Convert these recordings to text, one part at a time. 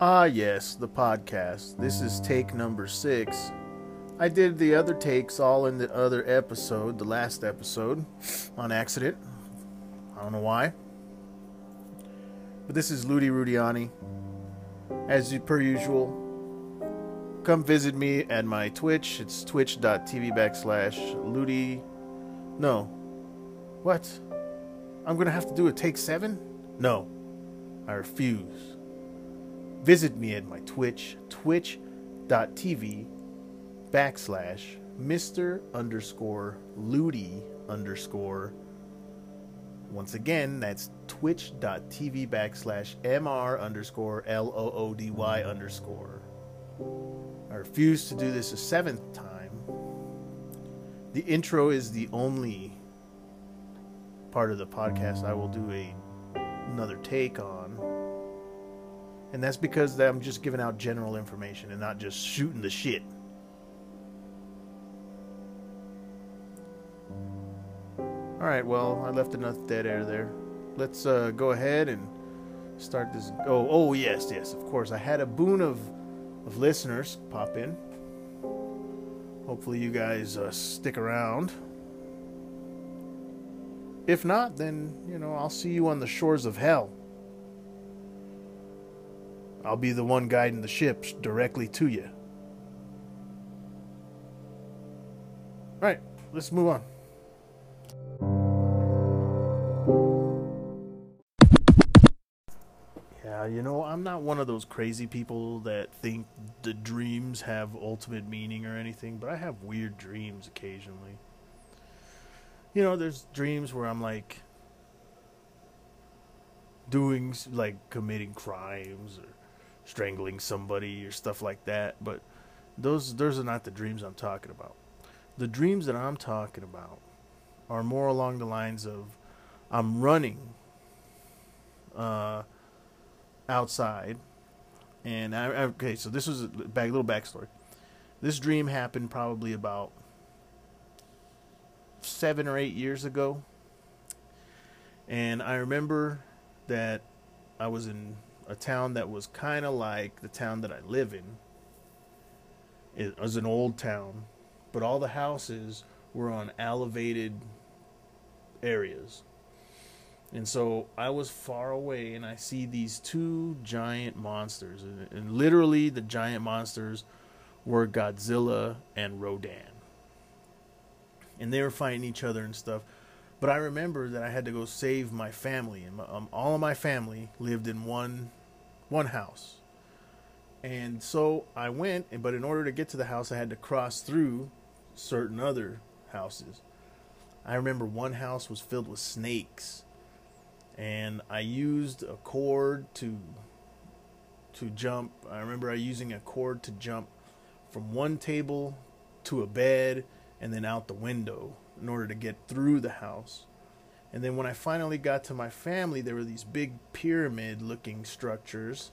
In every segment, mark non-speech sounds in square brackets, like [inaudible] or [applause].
Ah, yes, the podcast. This is take number six. I did the other takes all in the other episode, the last episode, on accident. I don't know why. But this is Loody Rudiani. As per usual, come visit me at my Twitch. It's twitch.tv backslash Loody. No. What? I'm going to have to do a take seven? No. I refuse visit me at my Twitch, twitch.tv backslash Mr. underscore Loody underscore. Once again, that's twitch.tv backslash MR underscore L O O D Y underscore. I refuse to do this a seventh time. The intro is the only part of the podcast I will do a another take on. And that's because I'm just giving out general information and not just shooting the shit. All right, well, I left enough dead air there. Let's uh, go ahead and start this. Oh, oh yes, yes, of course. I had a boon of of listeners pop in. Hopefully, you guys uh, stick around. If not, then you know I'll see you on the shores of hell. I'll be the one guiding the ships directly to you. Right, let's move on. Yeah, you know, I'm not one of those crazy people that think the dreams have ultimate meaning or anything, but I have weird dreams occasionally. You know, there's dreams where I'm like doing, like, committing crimes or strangling somebody or stuff like that. But those those are not the dreams I'm talking about. The dreams that I'm talking about are more along the lines of I'm running uh, outside, and I, okay, so this was a back, little backstory. This dream happened probably about seven or eight years ago, and I remember that I was in a town that was kind of like the town that I live in. It was an old town, but all the houses were on elevated areas. And so I was far away and I see these two giant monsters. And, and literally, the giant monsters were Godzilla and Rodan. And they were fighting each other and stuff. But I remember that I had to go save my family, and my, um, all of my family lived in one one house. And so I went, but in order to get to the house, I had to cross through certain other houses. I remember one house was filled with snakes, and I used a cord to to jump. I remember I using a cord to jump from one table to a bed and then out the window in order to get through the house. And then when I finally got to my family, there were these big pyramid looking structures.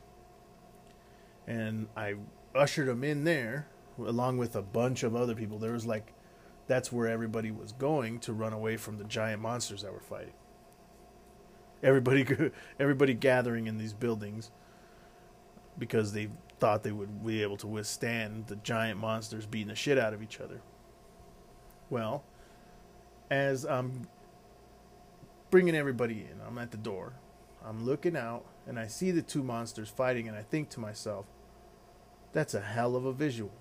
And I ushered them in there along with a bunch of other people. There was like, that's where everybody was going to run away from the giant monsters that were fighting. Everybody, [laughs] everybody gathering in these buildings because they thought they would be able to withstand the giant monsters beating the shit out of each other. Well, as I'm bringing everybody in. I'm at the door. I'm looking out and I see the two monsters fighting and I think to myself, that's a hell of a visual.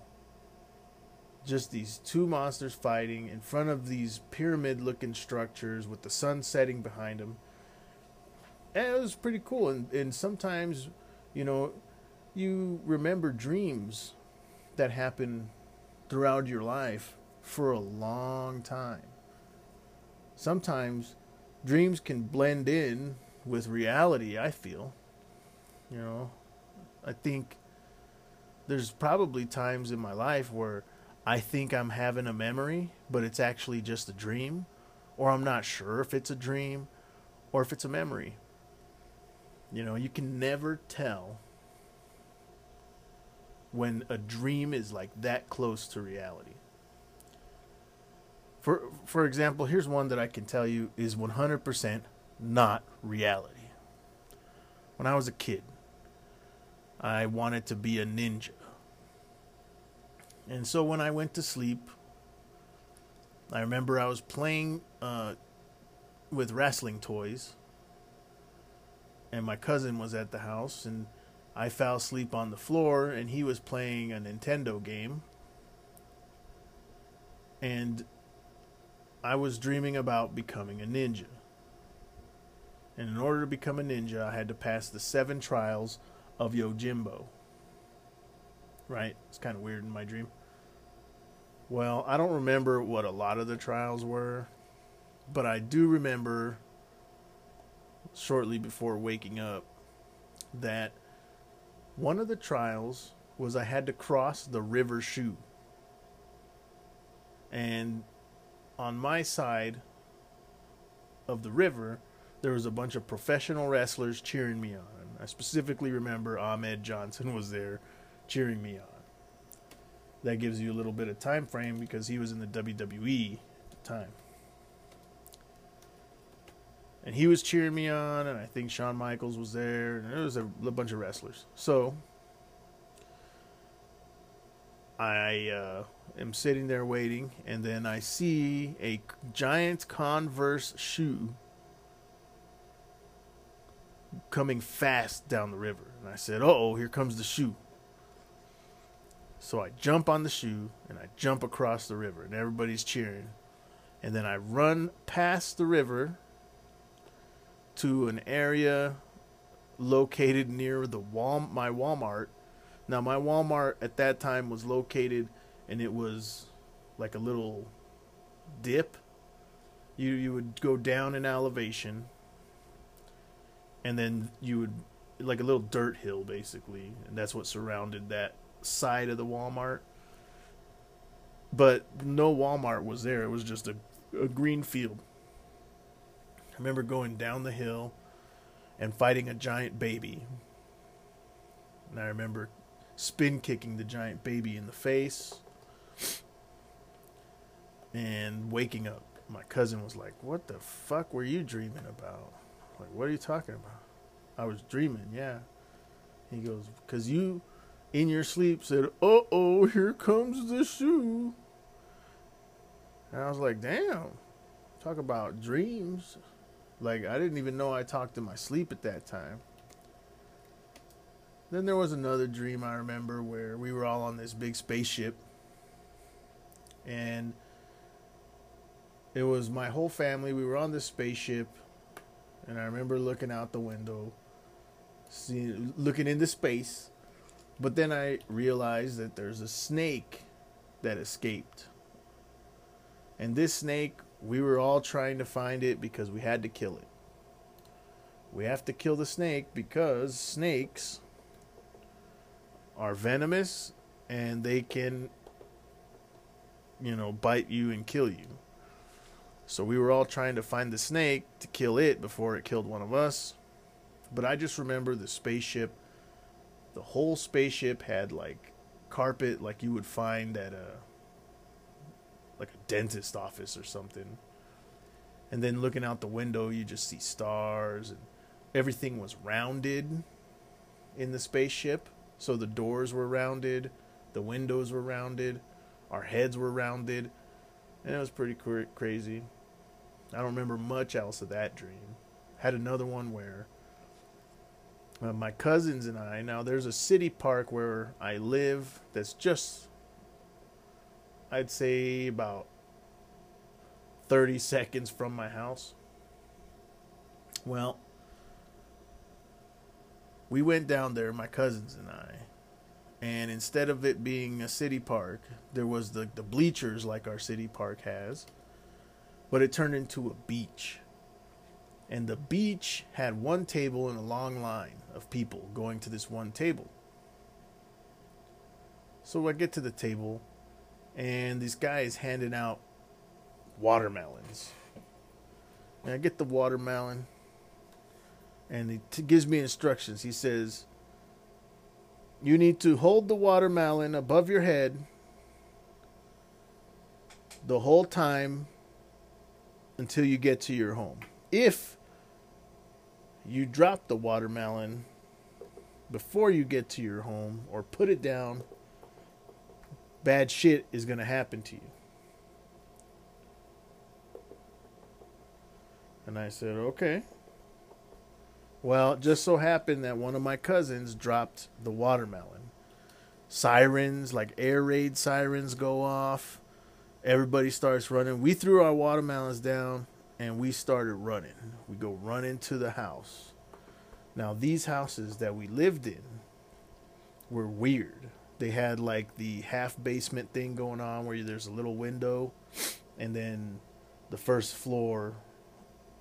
Just these two monsters fighting in front of these pyramid looking structures with the sun setting behind them. And it was pretty cool. And, and sometimes, you know, you remember dreams that happen throughout your life for a long time. Sometimes dreams can blend in with reality, I feel. You know, I think there's probably times in my life where I think I'm having a memory, but it's actually just a dream, or I'm not sure if it's a dream or if it's a memory. You know, you can never tell when a dream is like that close to reality. For for example, here's one that I can tell you is 100% not reality. When I was a kid, I wanted to be a ninja. And so when I went to sleep, I remember I was playing uh, with wrestling toys, and my cousin was at the house, and I fell asleep on the floor, and he was playing a Nintendo game. And I was dreaming about becoming a ninja. And in order to become a ninja, I had to pass the seven trials of Yojimbo. Right? It's kind of weird in my dream. Well, I don't remember what a lot of the trials were, but I do remember shortly before waking up that one of the trials was I had to cross the river Shu. And on my side of the river, there was a bunch of professional wrestlers cheering me on. I specifically remember Ahmed Johnson was there cheering me on. That gives you a little bit of time frame because he was in the WWE at the time. And he was cheering me on, and I think Shawn Michaels was there, and there was a, a bunch of wrestlers. So I uh, am sitting there waiting, and then I see a giant Converse shoe coming fast down the river. And I said, oh, here comes the shoe. So I jump on the shoe and I jump across the river, and everybody's cheering. And then I run past the river to an area located near the wall my Walmart now my Walmart at that time was located and it was like a little dip. You you would go down in elevation and then you would like a little dirt hill basically, and that's what surrounded that side of the Walmart. But no Walmart was there. It was just a, a green field. I remember going down the hill and fighting a giant baby. And I remember spin kicking the giant baby in the face and waking up. My cousin was like, What the fuck were you dreaming about? Like, what are you talking about? I was dreaming, yeah. He goes, Because you, in your sleep, said, Uh oh, here comes the shoe. And I was like, Damn, talk about dreams. Like, I didn't even know I talked in my sleep at that time. Then there was another dream I remember where we were all on this big spaceship and it was my whole family. We were on this spaceship and I remember looking out the window, seeing, looking into space. But then I realized that there's a snake that escaped. And this snake, we were all trying to find it because we had to kill it. We have to kill the snake because snakes are venomous and they can you know bite you and kill you. So we were all trying to find the snake to kill it before it killed one of us. But i just remember the spaceship the whole spaceship had like carpet like you would find at a like a dentist office or something. And then looking out the window you just see stars and everything was rounded in the spaceship. So the doors were rounded, the windows were rounded, our heads were rounded, and it was pretty cr- crazy. I don't remember much else of that dream. Had another one where uh, my cousins and I, now there's a city park where I live that's just, I'd say, about 30 seconds from my house. Well, we went down there, my cousins and I, and instead of it being a city park, there was the, the bleachers like our city park has, but it turned into a beach. And the beach had one table and a long line of people going to this one table. So I get to the table, and this guy is handing out watermelons. And I get the watermelon, and he t- gives me instructions. He says, You need to hold the watermelon above your head the whole time until you get to your home. If you drop the watermelon before you get to your home or put it down, bad shit is going to happen to you. And I said, okay. Well, it just so happened that one of my cousins dropped the watermelon. Sirens, like air raid sirens, go off. Everybody starts running. We threw our watermelons down and we started running. We go running to the house. Now, these houses that we lived in were weird. They had like the half basement thing going on where there's a little window and then the first floor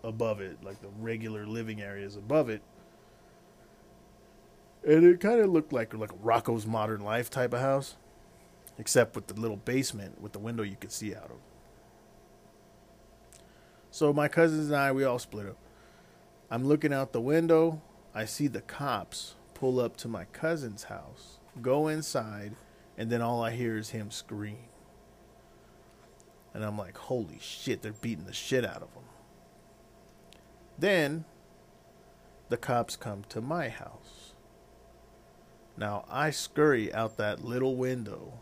above it, like the regular living areas above it. And it kind of looked like like a Rocko's Modern Life type of house, except with the little basement with the window you could see out of. So my cousins and I, we all split up. I'm looking out the window. I see the cops pull up to my cousin's house, go inside, and then all I hear is him scream. And I'm like, holy shit, they're beating the shit out of him. Then the cops come to my house. Now I scurry out that little window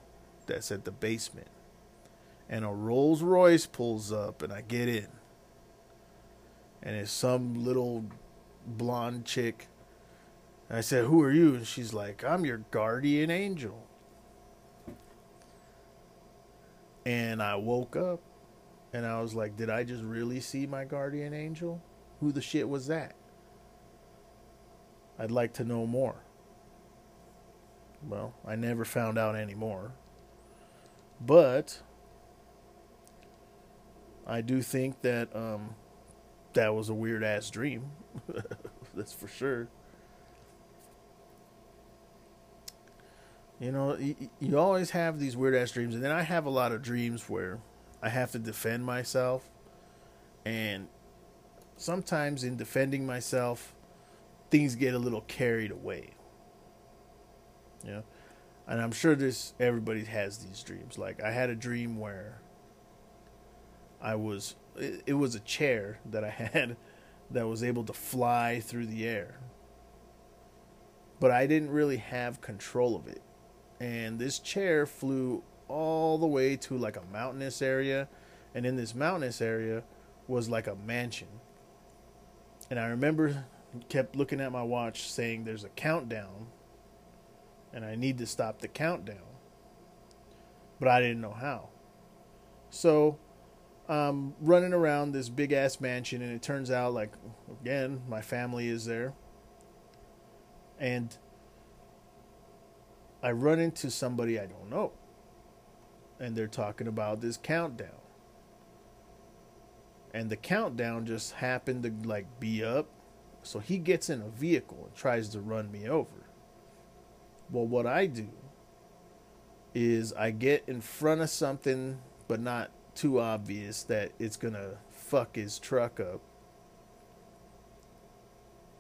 that's at the basement, and a Rolls Royce pulls up, and I get in. And it's some little blonde chick. And I said, Who are you? And she's like, I'm your guardian angel. And I woke up and I was like, Did I just really see my guardian angel? Who the shit was that? I'd like to know more. Well, I never found out any more. But I do think that um, that was a weird ass dream. [laughs] That's for sure. You know, you, you always have these weird ass dreams, and then I have a lot of dreams where I have to defend myself, and sometimes in defending myself, things get a little carried away. Yeah. And I'm sure this everybody has these dreams. Like I had a dream where I was it, it was a chair that I [laughs] had that was able to fly through the air. But I didn't really have control of it. And this chair flew all the way to like a mountainous area and in this mountainous area was like a mansion and I remember kept looking at my watch saying there's a countdown and I need to stop the countdown. But I didn't know how. So I'm running around this big ass mansion and it turns out like again my family is there. And I run into somebody I don't know. And they're talking about this countdown and the countdown just happened to like be up. So he gets in a vehicle and tries to run me over. Well what i do is i get in front of something but not too obvious that it's gonna fuck his truck up.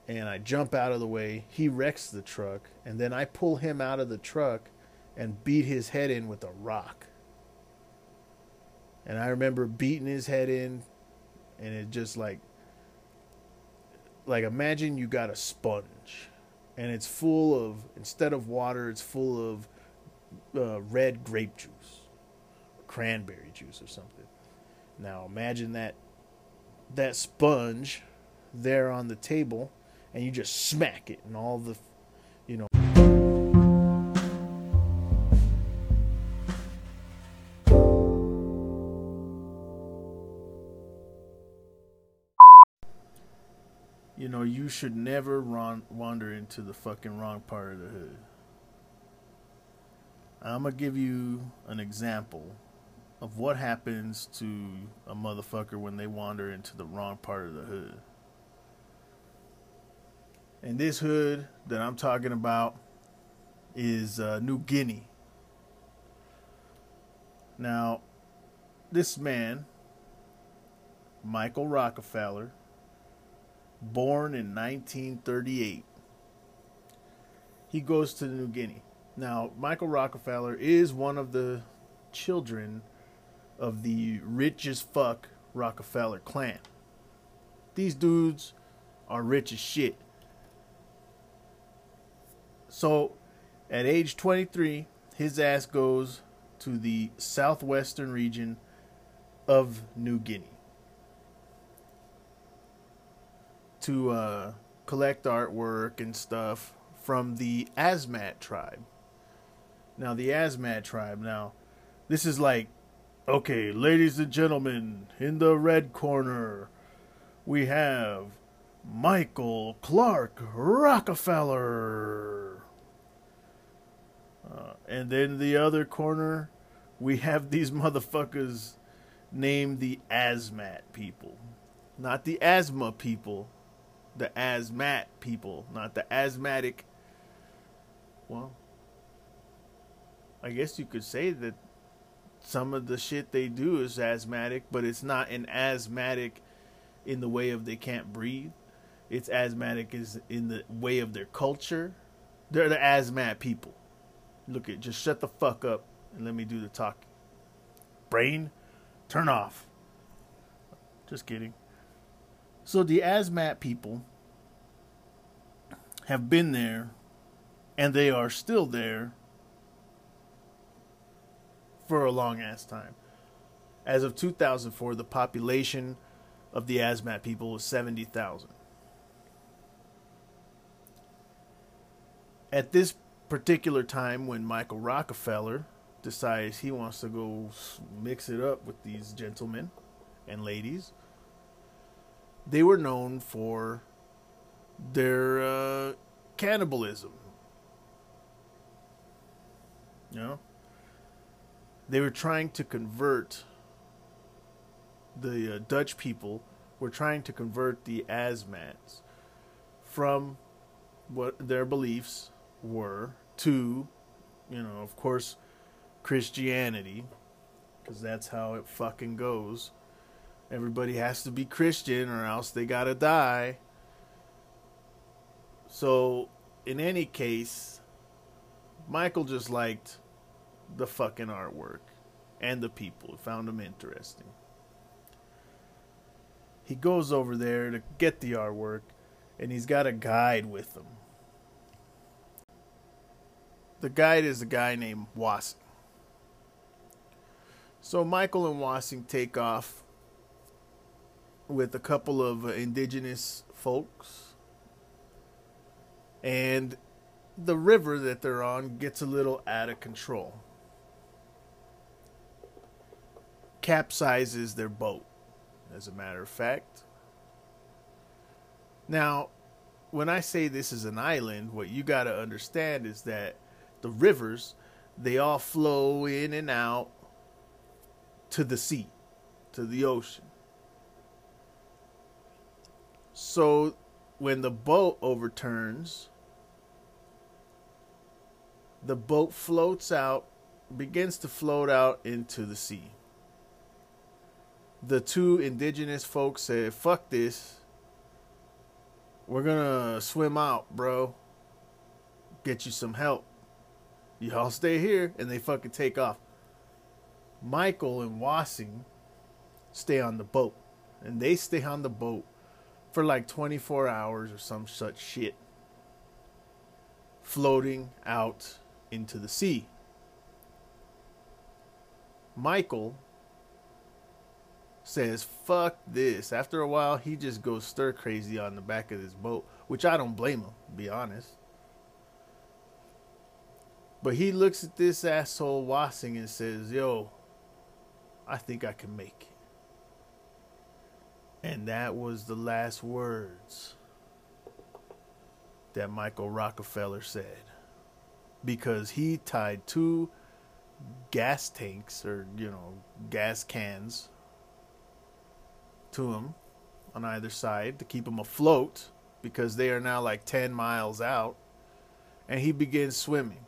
And i jump out of the way. He wrecks the truck. And then i pull him out of the truck and beat his head in with a rock. And I remember beating his head in, and it just like like imagine you got a sponge and it's full of instead of water it's full of uh, red grape juice cranberry juice or something. Now imagine that that sponge there on the table and you just smack it and all the you know, you should never run, wander into the fucking wrong part of the hood. I'm gonna give you an example of what happens to a motherfucker when they wander into the wrong part of the hood. And this hood that I'm talking about is uh, New Guinea. Now, this man, Michael Rockefeller, born in 1938. He goes to New Guinea. Now, Michael Rockefeller is one of the children of the rich as fuck Rockefeller clan. These dudes are rich as shit. So, at age 23, his ass goes to the southwestern region of New Guinea to uh, collect artwork and stuff from the Asmat tribe. Now, the Asmat tribe, now, this is like, okay, ladies and gentlemen, in the red corner, we have Michael Clark Rockefeller. Uh, and then the other corner, we have these [laughs] motherfuckers named the Asmat people. Not the asthma people, the asthmat people, not the asthmatic. Well, I guess you could say that some of the shit they do is asthmatic, but it's not an asthmatic in the way of they can't breathe. It's asthmatic is in the way of their culture. They're the asthmat people. Look at just shut the fuck up and let me do the talking. Brain, turn off. Just kidding. So the ASMAT people have been there and they are still there for a long ass time. As of 2004, the population of the ASMAT people was 70,000. At this particular time, when Michael Rockefeller decides he wants to go mix it up with these gentlemen and ladies, they were known for their uh, cannibalism. You know? They were trying to convert the uh, Dutch people were trying to convert the Asmats from what their beliefs were to, you know, of course, Christianity, because that's how it fucking goes. Everybody has to be Christian or else they gotta die. So, in any case, Michael just liked the fucking artwork and the people. He Found them interesting. He goes over there to get the artwork and he's got a guide with him. The guide is a guy named Wassing. So Michael and Wassing take off with a couple of indigenous folks. And the river that they're on gets a little out of control. Capsizes their boat, as a matter of fact. Now, when I say this is an island, what you got to understand is that the rivers, they all flow in and out to the sea, to the ocean. So when the boat overturns, the boat floats out, begins to float out into the sea. The two indigenous folks said, fuck this. We're gonna swim out, bro. Get you some help. Y'all stay here, and they fucking take off. Michael and Wassing stay on the boat, and they stay on the boat for like 24 hours or some such shit, floating out into the sea. Michael says, fuck this. After a while, he just goes stir crazy on the back of this boat, which I don't blame him, to be honest. But he looks at this asshole Wassing and says, yo, I think I can make it. And that was the last words that Michael Rockefeller said. Because he tied two gas tanks or, you know, gas cans to him on either side to keep him afloat because they are now like 10 miles out. And he begins swimming.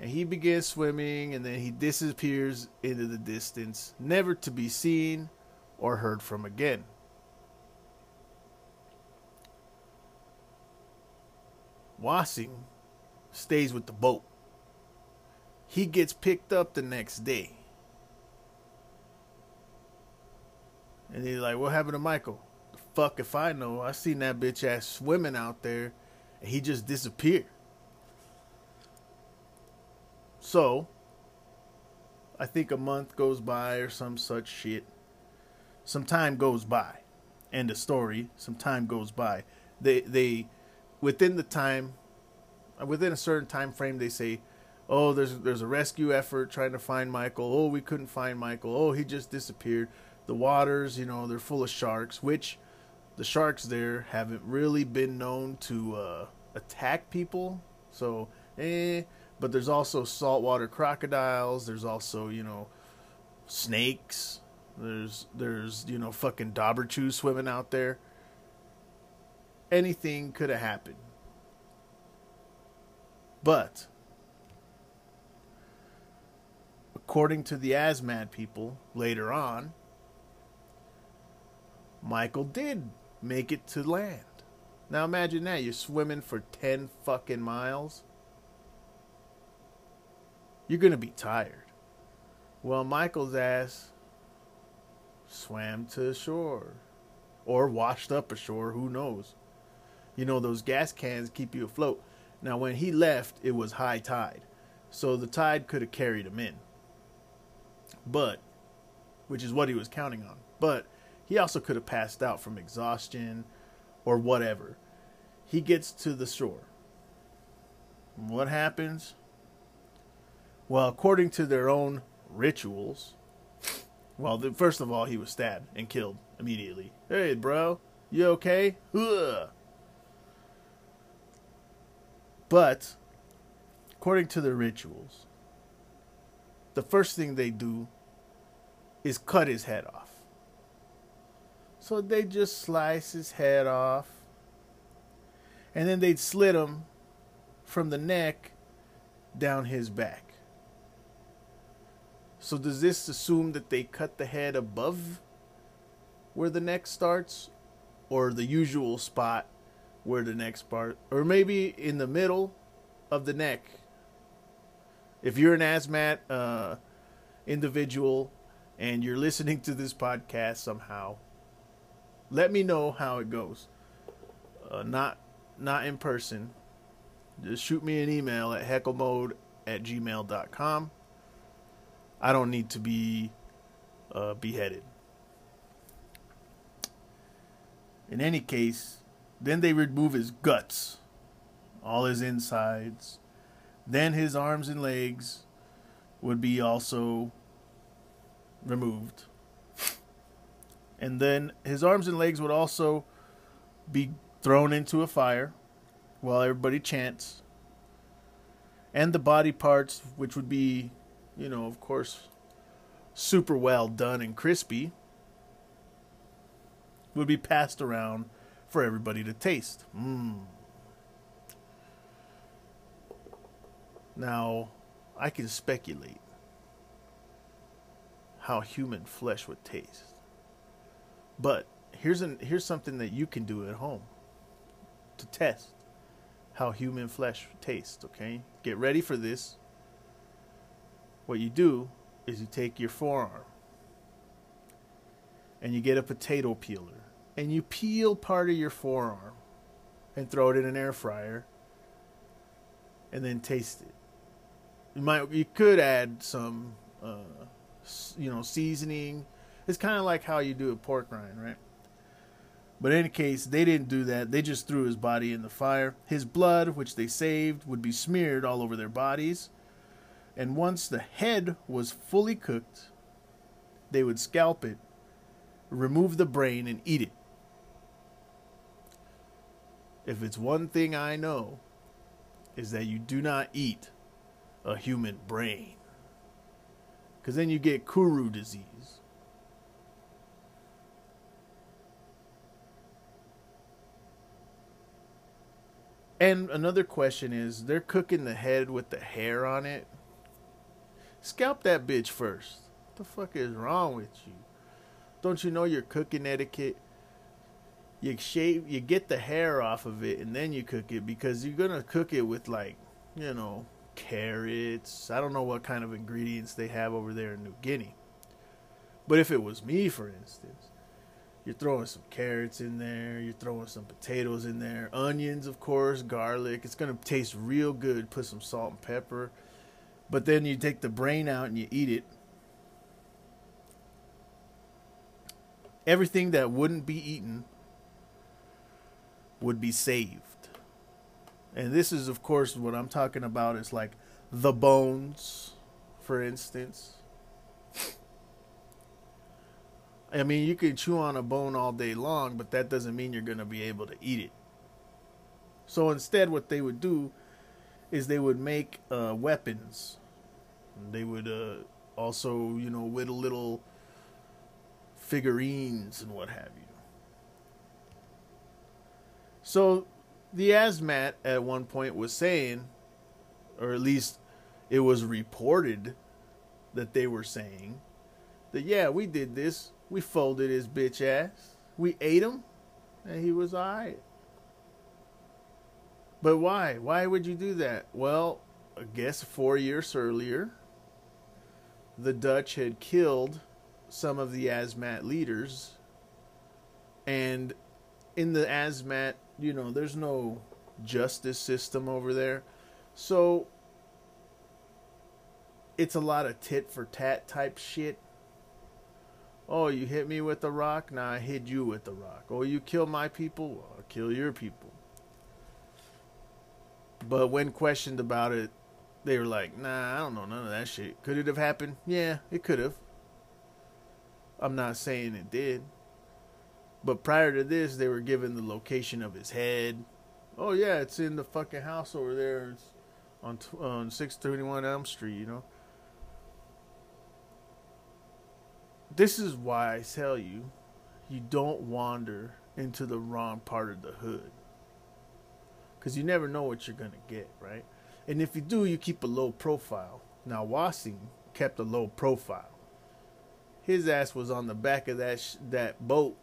And he begins swimming and then he disappears into the distance, never to be seen or heard from again. Wassing stays with the boat. He gets picked up the next day. And he's like, What happened to Michael? The fuck if I know. I seen that bitch ass swimming out there and he just disappeared. So, I think a month goes by or some such shit. Some time goes by. End of story. Some time goes by. They they within the time within a certain time frame they say, "Oh, there's there's a rescue effort trying to find Michael. Oh, we couldn't find Michael. Oh, he just disappeared." The waters, you know, they're full of sharks, which the sharks there haven't really been known to uh, attack people. So, eh, but there's also saltwater crocodiles. There's also, you know, snakes. There's there's, you know, fucking Dobberchew swimming out there. Anything could have happened. But according to the Asmat people later on, Michael did make it to land. Now imagine that you're swimming for 10 fucking miles you're going to be tired. Well, Michael's ass swam to shore or washed up ashore, who knows. You know, those gas cans keep you afloat. Now, when he left, it was high tide. So the tide could have carried him in. But, which is what he was counting on. But he also could have passed out from exhaustion or whatever. He gets to the shore. What happens? Well, according to their own rituals, well, the, first of all, he was stabbed and killed immediately. Hey, bro, you okay? Ugh. But, according to the rituals, the first thing they do is cut his head off. So they just slice his head off, and then they'd slit him from the neck down his back. So does this assume that they cut the head above where the neck starts or the usual spot where the next part or maybe in the middle of the neck? If you're an asthmat uh, individual and you're listening to this podcast somehow, let me know how it goes. Uh, not not in person. Just shoot me an email at hecklemode at gmail.com. I don't need to be uh, beheaded. In any case, then they remove his guts, all his insides. Then his arms and legs would be also removed. And then his arms and legs would also be thrown into a fire while everybody chants. And the body parts, which would be you know, of course, super well done and crispy, would be passed around for everybody to taste. Mmm. Now, I can speculate how human flesh would taste. But here's an here's something that you can do at home to test how human flesh tastes, okay? Get ready for this. What you do is you take your forearm and you get a potato peeler and you peel part of your forearm and throw it in an air fryer and then taste it. You might you could add some uh, you know seasoning. It's kind of like how you do a pork rind, right? But in any case, they didn't do that. They just threw his body in the fire. His blood, which they saved, would be smeared all over their bodies and once the head was fully cooked, they would scalp it, remove the brain, and eat it. If it's one thing I know, is that you do not eat a human brain. Because then you get Kuru disease. And another question is they're cooking the head with the hair on it. Scalp that bitch first. What the fuck is wrong with you? Don't you know your cooking etiquette? You shave, you get the hair off of it, and then you cook it because you're gonna cook it with like, you know, carrots. I don't know what kind of ingredients they have over there in New Guinea. But if it was me, for instance, You're throwing some carrots in there. You're throwing some potatoes in there. Onions, of course, garlic. It's going to taste real good. Put some salt and pepper. But then you take the brain out and you eat it. Everything that wouldn't be eaten would be saved. And this is, of course, what I'm talking about is like the bones, for instance. I mean, you can chew on a bone all day long, but that doesn't mean you're going to be able to eat it. So instead, what they would do is they would make uh, weapons. They would uh, also, you know, whittle little figurines and what have you. So the Asmat at one point was saying, or at least it was reported that they were saying, that yeah, we did this. We folded his bitch ass. We ate him, and he was alright. But why? Why would you do that? Well, I guess four years earlier, the Dutch had killed some of the Asmat leaders, and in the Asmat you know, there's no justice system over there. So it's a lot of tit for tat type shit. Oh, you hit me with the rock? Nah, I hit you with the rock. Oh, you kill my people? Well, I'll kill your people. But when questioned about it, they were like, nah, I don't know none of that shit. Could it have happened? Yeah, it could have. I'm not saying it did. But prior to this, they were given the location of his head. Oh yeah, it's in the fucking house over there. It's on on six thirty one Elm Street. You know. This is why I tell you, you don't wander into the wrong part of the hood. Because you never know what you're gonna get, right? And if you do, you keep a low profile. Now Wassing kept a low profile. His ass was on the back of that sh- that boat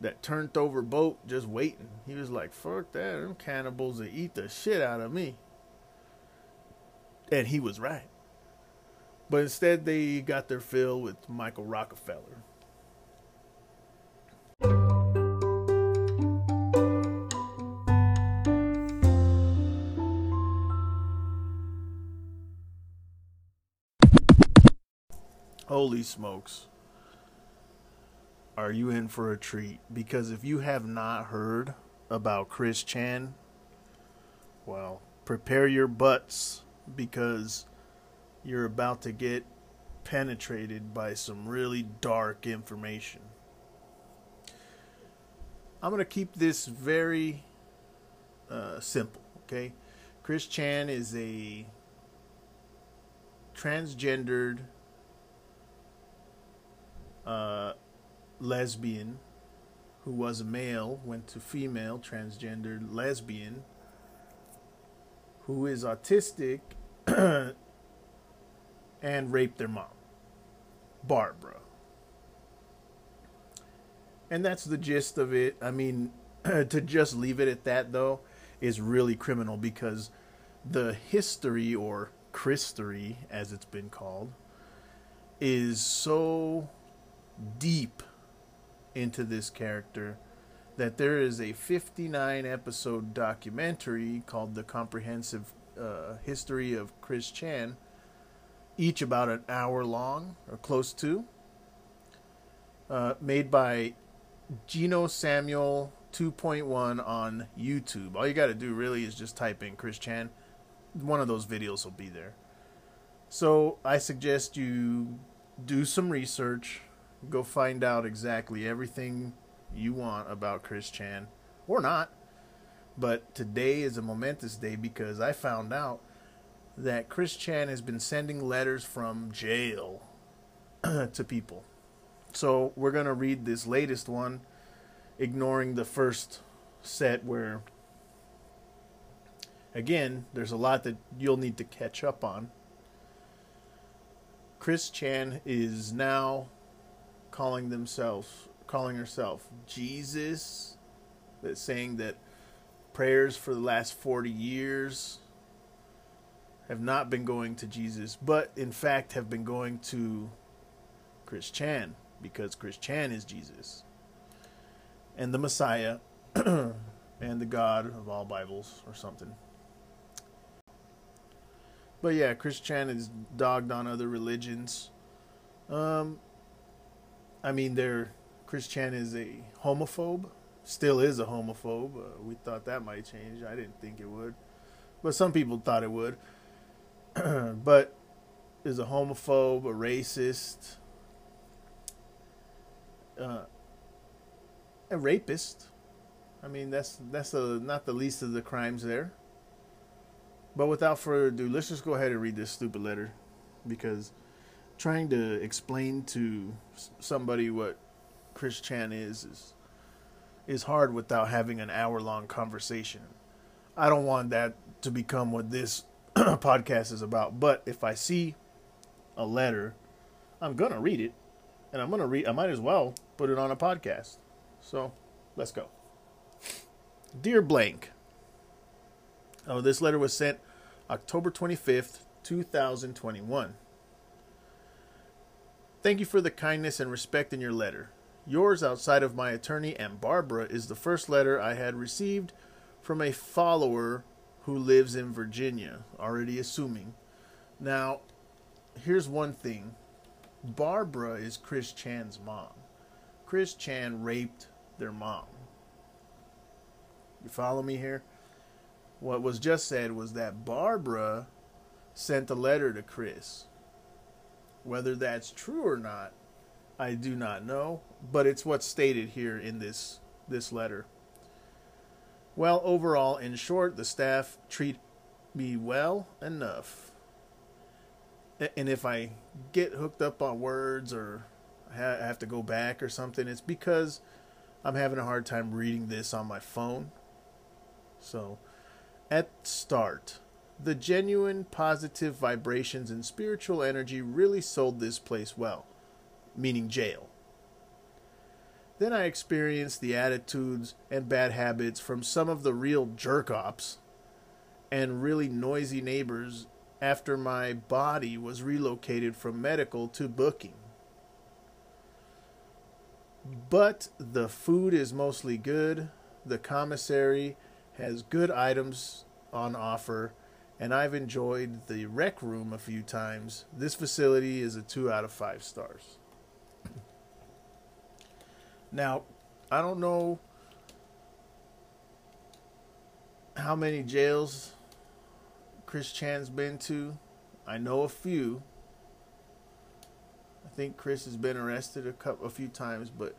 that turned over boat just waiting. He was like, fuck that, them cannibals that eat the shit out of me. And he was right. But instead, they got their fill with Michael Rockefeller. Holy smokes are you in for a treat? Because if you have not heard about Chris Chan, well, prepare your butts because you're about to get penetrated by some really dark information. I'm going to keep this very uh, simple, okay? Chris Chan is a transgendered uh, lesbian who was a male went to female transgendered lesbian who is autistic [clears throat] and raped their mom barbara. And that's the gist of it. I mean [clears throat] to just leave it at that though is really criminal because the history or christory as it's been called is so deep into this character that there is a 59 episode documentary called The Comprehensive uh, History of Chris Chan, each about an hour long or close to, uh, made by Geno Samuel 2.1 on YouTube. All you got to do really is just type in Chris Chan. One of those videos will be there. So I suggest you do some research go find out exactly everything you want about Chris Chan, or not. But today is a momentous day because I found out that Chris Chan has been sending letters from jail [clears throat] to people. So we're going to read this latest one, ignoring the first set where, again, there's a lot that you'll need to catch up on. Chris Chan is now calling themselves calling herself Jesus that's saying that prayers for the last 40 years have not been going to Jesus but in fact have been going to Chris Chan because Chris Chan is Jesus. and the Messiah [clears throat] and the God of all Bibles or something. But yeah, Chris Chan is dogged on other religions. Um, I mean, they're Chris Chan is a homophobe, still is a homophobe. Uh, we thought that might change. I didn't think it would, but some people thought it would. [clears throat] but is a homophobe, a racist, uh, a rapist. I mean, that's that's a, not the least of the crimes there. But without further ado, let's just go ahead and read this stupid letter, because trying to explain to somebody what Chris Chan is is is hard without having an hour long conversation. I don't want that to become what this [clears throat] podcast is about. But if I see a letter, I'm gonna read it, and I'm gonna read. I might as well put it on a podcast. So let's go. Dear Blank. Oh, this letter was sent October 25th, 2021. Thank you for the kindness and respect in your letter. Yours, outside of my attorney and Barbara, is the first letter I had received from a follower who lives in Virginia, already assuming. Now, here's one thing Barbara is Chris Chan's mom. Chris Chan raped their mom. You follow me here? What was just said was that Barbara sent a letter to Chris. Whether that's true or not, I do not know, but it's what's stated here in this this letter. Well, overall, in short, the staff treat me well enough. And if I get hooked up on words or I have to go back or something, it's because I'm having a hard time reading this on my phone. So, at start, the genuine positive vibrations and spiritual energy really sold this place well, meaning jail. Then I experienced the attitudes and bad habits from some of the real jerk ops and really noisy neighbors after my body was relocated from medical to booking. But the food is mostly good. The commissary has good items on offer, and I've enjoyed the rec room a few times. This facility is a 2 out of 5 stars. Now, I don't know how many jails Chris Chan's been to. I know a few. I think Chris has been arrested a couple, a few times, but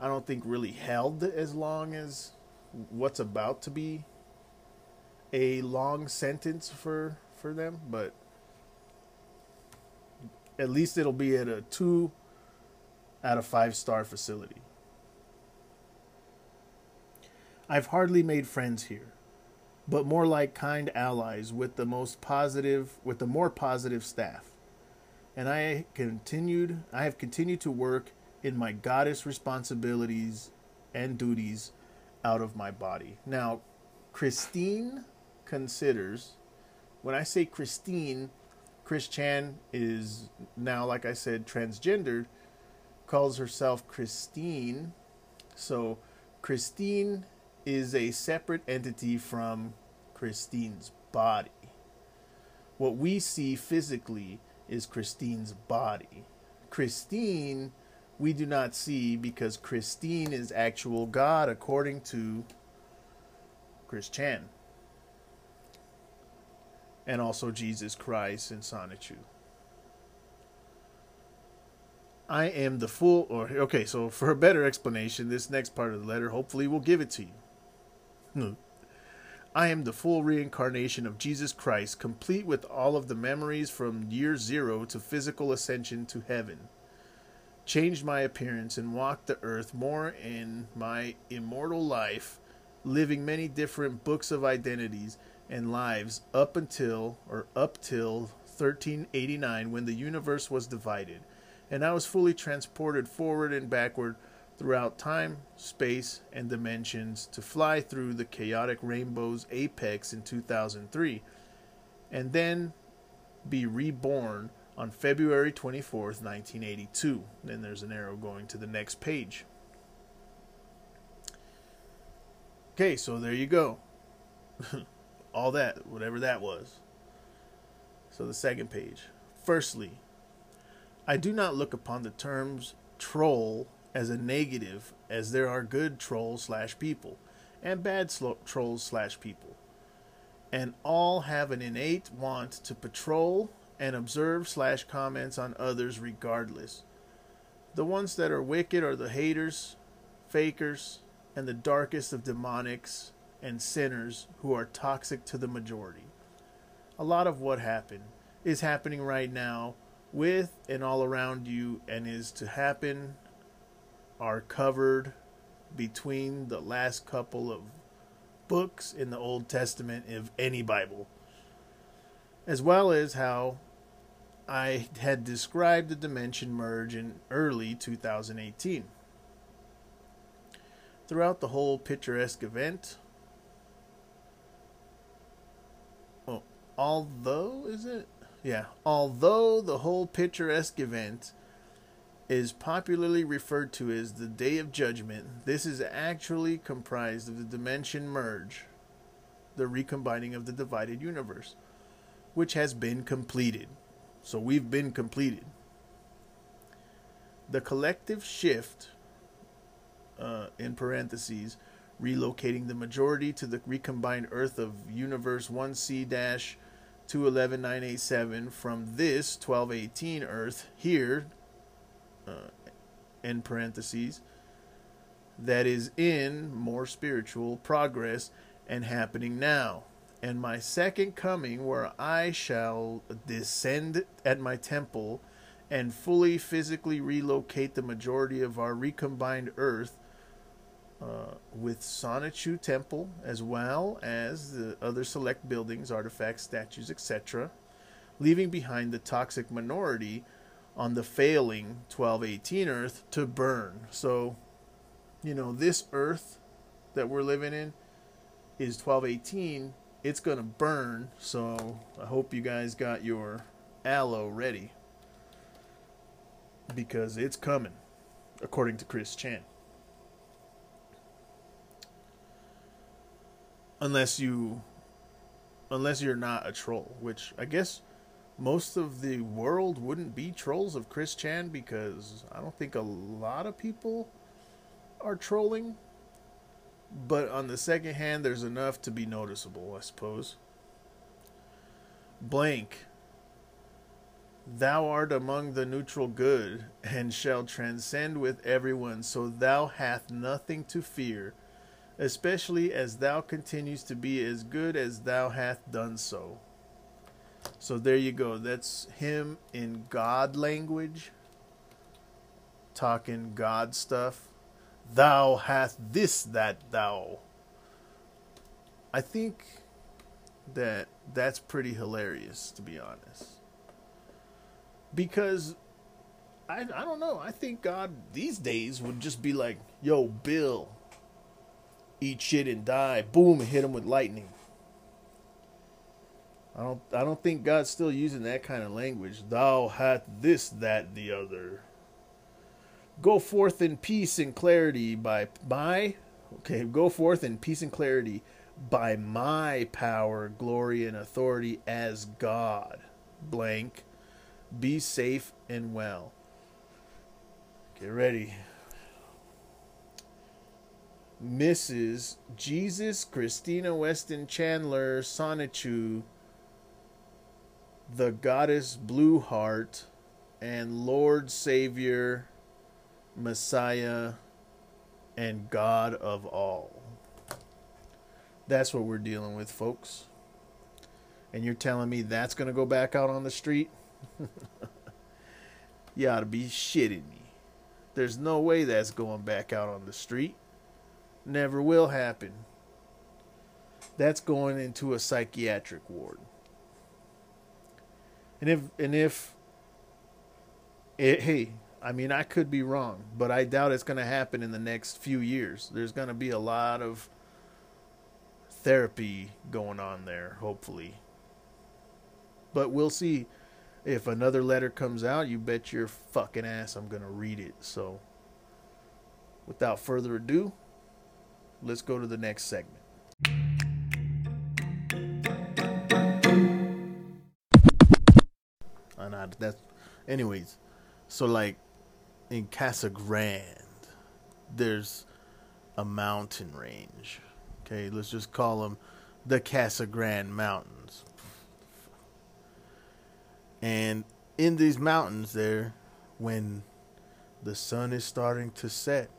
I don't think really held as long as what's about to be a long sentence for for them, but at least it'll be at a 2 out of 5 star facility. I've hardly made friends here, but more like kind allies with the most positive with the more positive staff. And I continued I have continued to work in my goddess responsibilities and duties out of my body. Now, Christine considers when I say Christine, Chris Chan is now, like I said, transgendered, calls herself Christine. So, Christine is a separate entity from Christine's body. What we see physically is Christine's body. Christine, we do not see because Christine is actual God according to Chris Chan. And also Jesus Christ in Sonichu. I am the full, or okay, so for a better explanation, this next part of the letter hopefully will give it to you. Hmm. I am the full reincarnation of Jesus Christ, complete with all of the memories from year zero to physical ascension to heaven. Changed my appearance and walked the earth more in my immortal life, living many different books of identities and lives up until or up till 1389 when the universe was divided, and I was fully transported forward and backward throughout time, space, and dimensions to fly through the chaotic rainbow's apex in 2003, and then be reborn on February 24th, 1982. Then there's an arrow going to the next page. Okay, so there you go. [laughs] All that, whatever that was. So the second page. Firstly, I do not look upon the terms troll as a negative, as there are good trolls slash people and bad sl- trolls slash people, and all have an innate want to patrol and observe slash comments on others regardless. The ones that are wicked are the haters, fakers, and the darkest of demonics and sinners who are toxic to the majority. A lot of what happened is happening right now with and all around you and is to happen are covered between the last couple of books in the Old Testament of any Bible, as well as how I had described the dimension merge in early 2018. Throughout the whole picturesque event, although, is it? Yeah, although the whole picturesque event is popularly referred to as the Day of Judgment, this is actually comprised of the dimension merge, the recombining of the divided universe, which has been completed. So we've been completed. The collective shift, uh, in parentheses, relocating the majority to the recombined Earth of Universe 1C 211987 from this 1218 Earth here, uh, in parentheses, that is in more spiritual progress and happening now. And my second coming, where I shall descend at my temple and fully physically relocate the majority of our recombined earth uh, with Sonichu Temple, as well as the other select buildings, artifacts, statues, etc., leaving behind the toxic minority on the failing 1218 Earth to burn. So, you know, this Earth that we're living in is 1218 it's going to burn. So I hope you guys got your aloe ready because it's coming, according to Chris Chan. Unless you, unless you're not a troll, which I guess most of the world wouldn't be trolls of Chris Chan because I don't think a lot of people are trolling but on the second hand, there's enough to be noticeable, I suppose. Blank. Thou art among the neutral good, and shall transcend with everyone, so thou hath nothing to fear, especially as thou continues to be as good as thou hath done so. So there you go. That's him in God language, talking God stuff thou hast this that thou. I think that that's pretty hilarious to be honest. Because I I don't know, I think God these days would just be like, "Yo, Bill, eat shit and die." Boom, hit him with lightning. I don't I don't think God's still using that kind of language. Thou hast this that the other. Go forth in peace and clarity by by okay, go forth in peace and clarity by my power, glory, and authority as God. Blank. Be safe and well. Get ready. Mrs. Jesus Christina Weston Chandler Sonichu, the goddess Blue Heart, and Lord Savior Messiah, and God of all. That's what we're dealing with, folks. And you're telling me that's going to go back out on the street? [laughs] you ought to be shitting me. There's no way that's going back out on the street. Never will happen. That's going into a psychiatric ward. And if and if it, hey, I mean, I could be wrong, but I doubt it's going to happen in the next few years. There's going to be a lot of therapy going on there, hopefully. But we'll see. If another letter comes out, you bet your fucking ass I'm going to read it. So, without further ado, let's go to the next segment. And I, that's, anyways, so like in Casa Grande, there's a mountain range. Okay, let's just call them the Casa Grande Mountains. And in these mountains, there, when the sun is starting to set,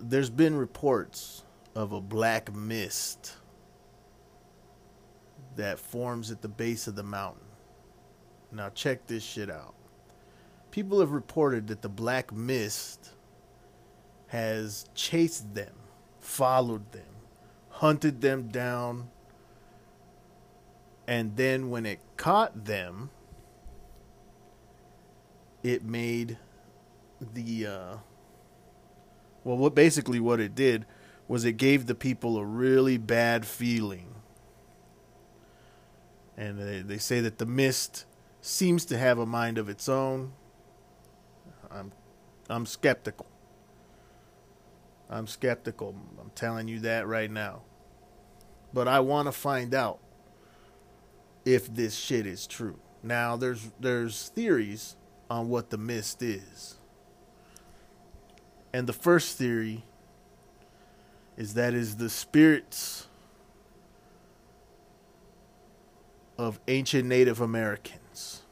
there's been reports of a black mist that forms at the base of the mountain. Now, check this shit out. People have reported that the black mist has chased them, followed them, hunted them down, and then when it caught them, it made the uh, well, what basically what it did was it gave the people a really bad feeling. And they, they say that the mist seems to have a mind of its own. I'm I'm skeptical. I'm skeptical. I'm telling you that right now. But I want to find out if this shit is true. Now there's there's theories on what the mist is. And the first theory is that is the spirits of ancient Native Americans.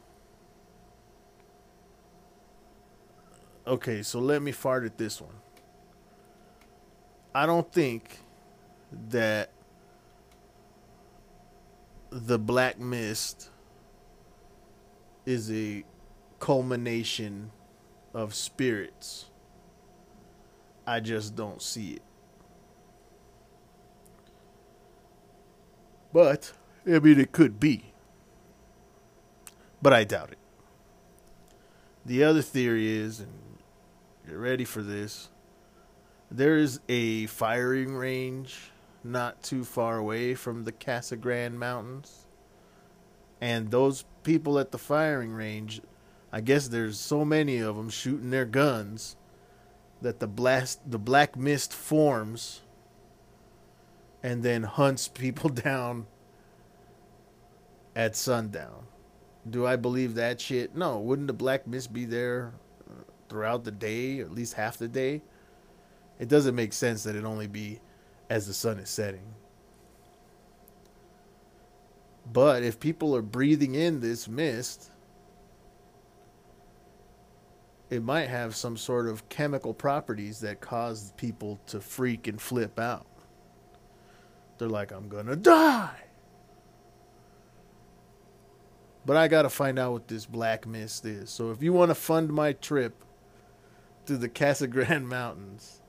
Okay, so let me fart at this one. I don't think that the Black Mist is a culmination of spirits I just don't see it. But, I mean, it could be. But I doubt it. The other theory is, and get ready for this, there is a firing range not too far away from the Casa Grande Mountains. And those people at the firing range, I guess there's so many of them shooting their guns that the blast the black mist forms and then hunts people [laughs] down at sundown. Do I believe that shit? No. Wouldn't the black mist be there uh, throughout the day, or at least half the day? It doesn't make sense that it only be as the sun is setting. But if people are breathing in this mist, it might have some sort of chemical properties that cause people to freak and flip out. They're like, I'm gonna die. But I gotta find out what this black mist is. So if you want to fund my trip to the [laughs] Casa Grande Mountains,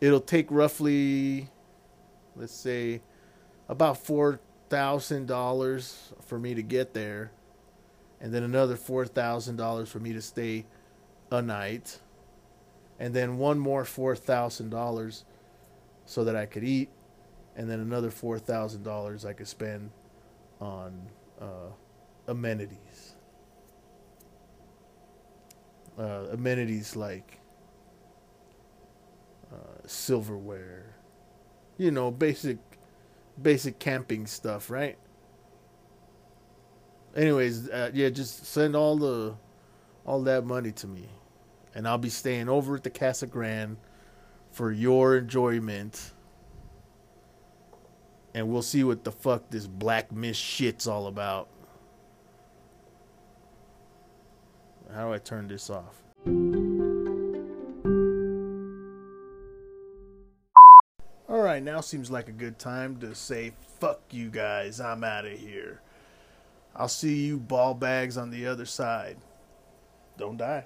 it'll take roughly, let's say, about four thousand dollars for me to get there, and then another four thousand dollars for me to stay a night, and then one more four thousand dollars so that I could eat, and then another four thousand dollars I could spend on uh, amenities. Uh, amenities like uh, silverware, you know, basic, basic camping stuff, right? Anyways, uh, yeah, just send all the all that money to me. And I'll be staying over at the Casa Grande for your enjoyment. And we'll see what the fuck this black mist shit's all about. How do I turn this off? Alright, now seems like a good time to say, fuck you guys, I'm out of here. I'll see you ball bags on the other side. Don't die.